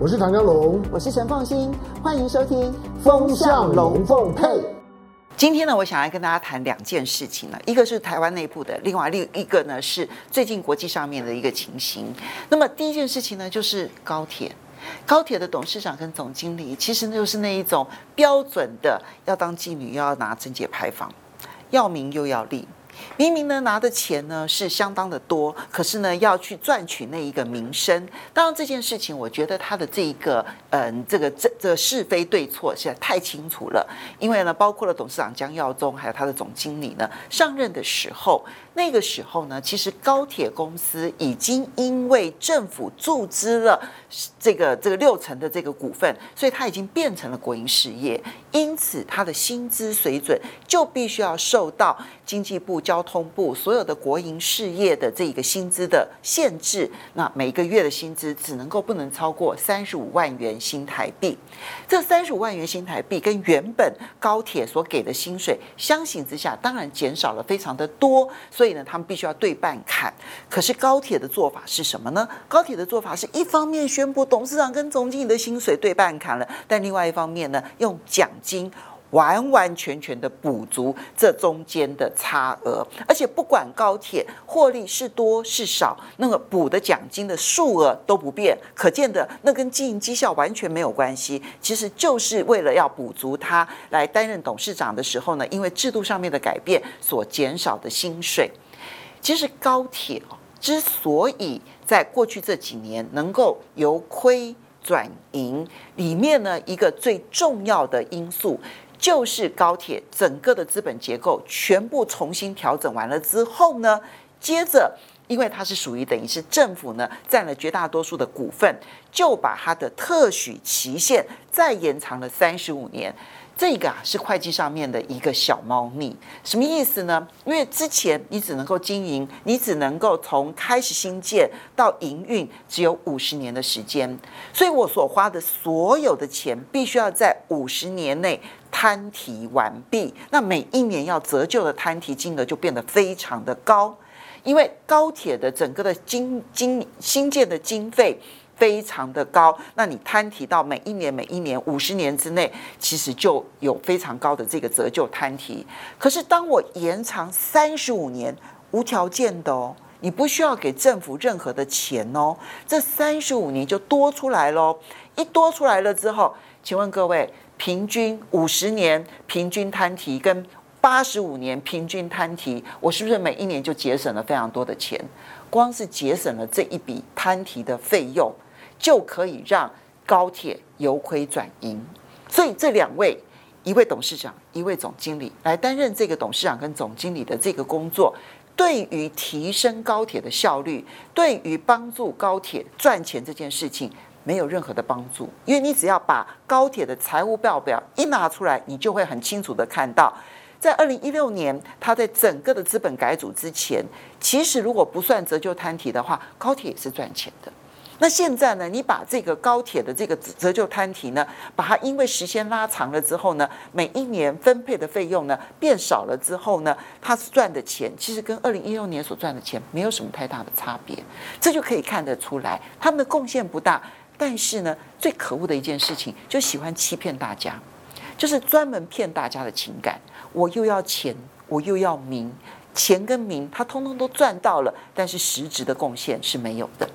我是唐江龙，我是陈凤馨，欢迎收听《风向龙凤配》。今天呢，我想来跟大家谈两件事情呢，一个是台湾内部的，另外另一个呢是最近国际上面的一个情形。那么第一件事情呢，就是高铁，高铁的董事长跟总经理，其实就是那一种标准的，要当妓女，又要拿贞节牌坊，要名又要利。明明呢拿的钱呢是相当的多，可是呢要去赚取那一个名声。当然这件事情，我觉得他的这一个嗯，这个这这是非对错现在太清楚了。因为呢，包括了董事长江耀宗，还有他的总经理呢上任的时候，那个时候呢，其实高铁公司已经因为政府注资了这个这个六成的这个股份，所以它已经变成了国营事业，因此它的薪资水准就必须要受到经济部。交通部所有的国营事业的这个薪资的限制，那每个月的薪资只能够不能超过三十五万元新台币。这三十五万元新台币跟原本高铁所给的薪水相形之下，当然减少了非常的多。所以呢，他们必须要对半砍。可是高铁的做法是什么呢？高铁的做法是一方面宣布董事长跟总经理的薪水对半砍了，但另外一方面呢，用奖金。完完全全的补足这中间的差额，而且不管高铁获利是多是少，那个补的奖金的数额都不变，可见的那跟经营绩效完全没有关系。其实就是为了要补足他来担任董事长的时候呢，因为制度上面的改变所减少的薪水。其实高铁之所以在过去这几年能够由亏转盈，里面呢一个最重要的因素。就是高铁整个的资本结构全部重新调整完了之后呢，接着因为它是属于等于是政府呢占了绝大多数的股份，就把它的特许期限再延长了三十五年。这个啊是会计上面的一个小猫腻，什么意思呢？因为之前你只能够经营，你只能够从开始新建到营运只有五十年的时间，所以我所花的所有的钱必须要在五十年内摊提完毕。那每一年要折旧的摊提金额就变得非常的高，因为高铁的整个的经经新建的经费。非常的高，那你摊提到每一年、每一年五十年之内，其实就有非常高的这个折旧摊提。可是当我延长三十五年，无条件的哦，你不需要给政府任何的钱哦，这三十五年就多出来喽。一多出来了之后，请问各位，平均五十年平均摊提跟八十五年平均摊提，我是不是每一年就节省了非常多的钱？光是节省了这一笔摊提的费用。就可以让高铁由亏转盈，所以这两位，一位董事长，一位总经理来担任这个董事长跟总经理的这个工作，对于提升高铁的效率，对于帮助高铁赚钱这件事情没有任何的帮助，因为你只要把高铁的财务报表一拿出来，你就会很清楚的看到，在二零一六年，他在整个的资本改组之前，其实如果不算折旧摊提的话，高铁也是赚钱的。那现在呢？你把这个高铁的这个折旧摊提呢，把它因为时间拉长了之后呢，每一年分配的费用呢变少了之后呢，它赚的钱其实跟二零一六年所赚的钱没有什么太大的差别，这就可以看得出来，他们的贡献不大，但是呢，最可恶的一件事情就喜欢欺骗大家，就是专门骗大家的情感，我又要钱，我又要名，钱跟名他通通都赚到了，但是实质的贡献是没有的。